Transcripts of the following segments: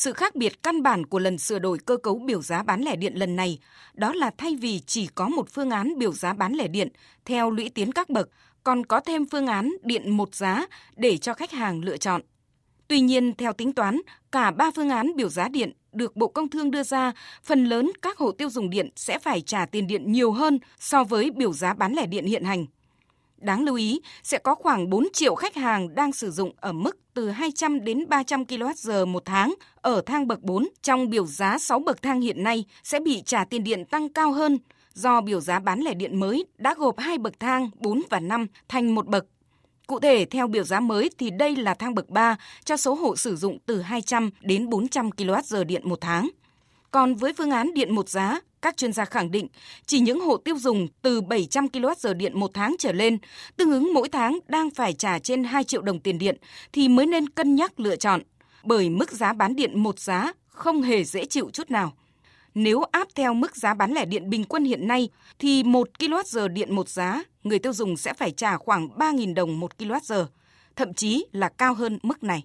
Sự khác biệt căn bản của lần sửa đổi cơ cấu biểu giá bán lẻ điện lần này đó là thay vì chỉ có một phương án biểu giá bán lẻ điện theo lũy tiến các bậc, còn có thêm phương án điện một giá để cho khách hàng lựa chọn. Tuy nhiên, theo tính toán, cả ba phương án biểu giá điện được Bộ Công Thương đưa ra, phần lớn các hộ tiêu dùng điện sẽ phải trả tiền điện nhiều hơn so với biểu giá bán lẻ điện hiện hành. Đáng lưu ý, sẽ có khoảng 4 triệu khách hàng đang sử dụng ở mức từ 200 đến 300 kWh một tháng ở thang bậc 4 trong biểu giá 6 bậc thang hiện nay sẽ bị trả tiền điện tăng cao hơn do biểu giá bán lẻ điện mới đã gộp hai bậc thang 4 và 5 thành một bậc. Cụ thể, theo biểu giá mới thì đây là thang bậc 3 cho số hộ sử dụng từ 200 đến 400 kWh điện một tháng. Còn với phương án điện một giá, các chuyên gia khẳng định chỉ những hộ tiêu dùng từ 700 kWh điện một tháng trở lên, tương ứng mỗi tháng đang phải trả trên 2 triệu đồng tiền điện thì mới nên cân nhắc lựa chọn, bởi mức giá bán điện một giá không hề dễ chịu chút nào. Nếu áp theo mức giá bán lẻ điện bình quân hiện nay thì 1 kWh điện một giá, người tiêu dùng sẽ phải trả khoảng 3.000 đồng một kWh, thậm chí là cao hơn mức này.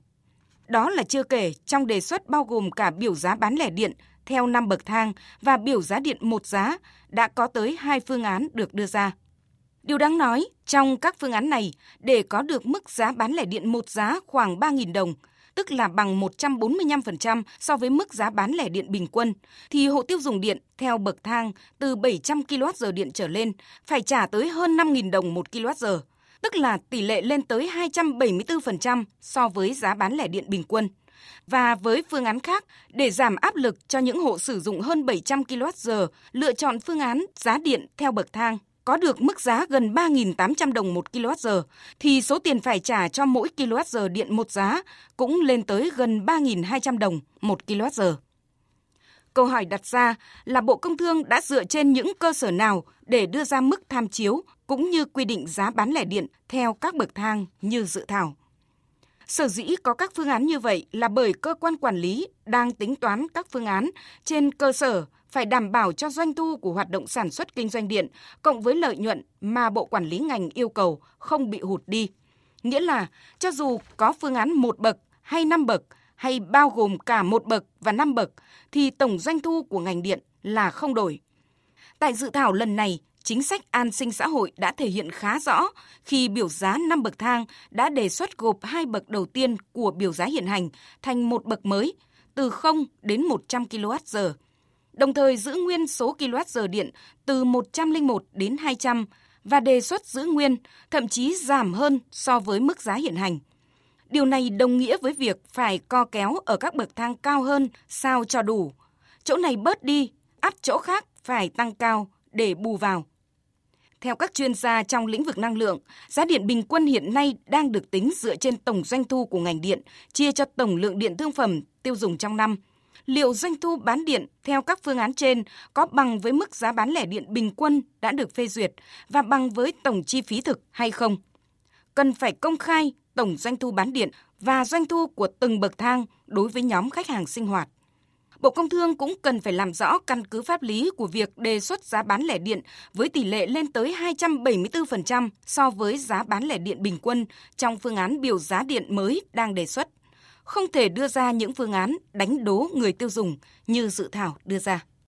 Đó là chưa kể trong đề xuất bao gồm cả biểu giá bán lẻ điện theo 5 bậc thang và biểu giá điện một giá đã có tới hai phương án được đưa ra. Điều đáng nói, trong các phương án này, để có được mức giá bán lẻ điện một giá khoảng 3.000 đồng, tức là bằng 145% so với mức giá bán lẻ điện bình quân, thì hộ tiêu dùng điện theo bậc thang từ 700 kWh điện trở lên phải trả tới hơn 5.000 đồng 1 kWh, tức là tỷ lệ lên tới 274% so với giá bán lẻ điện bình quân. Và với phương án khác, để giảm áp lực cho những hộ sử dụng hơn 700 kWh, lựa chọn phương án giá điện theo bậc thang có được mức giá gần 3.800 đồng một kWh, thì số tiền phải trả cho mỗi kWh điện một giá cũng lên tới gần 3.200 đồng một kWh. Câu hỏi đặt ra là Bộ Công Thương đã dựa trên những cơ sở nào để đưa ra mức tham chiếu cũng như quy định giá bán lẻ điện theo các bậc thang như dự thảo. Sở dĩ có các phương án như vậy là bởi cơ quan quản lý đang tính toán các phương án trên cơ sở phải đảm bảo cho doanh thu của hoạt động sản xuất kinh doanh điện cộng với lợi nhuận mà Bộ Quản lý ngành yêu cầu không bị hụt đi. Nghĩa là cho dù có phương án một bậc hay năm bậc hay bao gồm cả một bậc và năm bậc thì tổng doanh thu của ngành điện là không đổi. Tại dự thảo lần này, chính sách an sinh xã hội đã thể hiện khá rõ khi biểu giá 5 bậc thang đã đề xuất gộp hai bậc đầu tiên của biểu giá hiện hành thành một bậc mới từ 0 đến 100 kWh đồng thời giữ nguyên số kWh điện từ 101 đến 200 và đề xuất giữ nguyên, thậm chí giảm hơn so với mức giá hiện hành. Điều này đồng nghĩa với việc phải co kéo ở các bậc thang cao hơn sao cho đủ. Chỗ này bớt đi, áp chỗ khác phải tăng cao để bù vào. Theo các chuyên gia trong lĩnh vực năng lượng, giá điện bình quân hiện nay đang được tính dựa trên tổng doanh thu của ngành điện, chia cho tổng lượng điện thương phẩm tiêu dùng trong năm – liệu doanh thu bán điện theo các phương án trên có bằng với mức giá bán lẻ điện bình quân đã được phê duyệt và bằng với tổng chi phí thực hay không. Cần phải công khai tổng doanh thu bán điện và doanh thu của từng bậc thang đối với nhóm khách hàng sinh hoạt. Bộ Công Thương cũng cần phải làm rõ căn cứ pháp lý của việc đề xuất giá bán lẻ điện với tỷ lệ lên tới 274% so với giá bán lẻ điện bình quân trong phương án biểu giá điện mới đang đề xuất không thể đưa ra những phương án đánh đố người tiêu dùng như dự thảo đưa ra.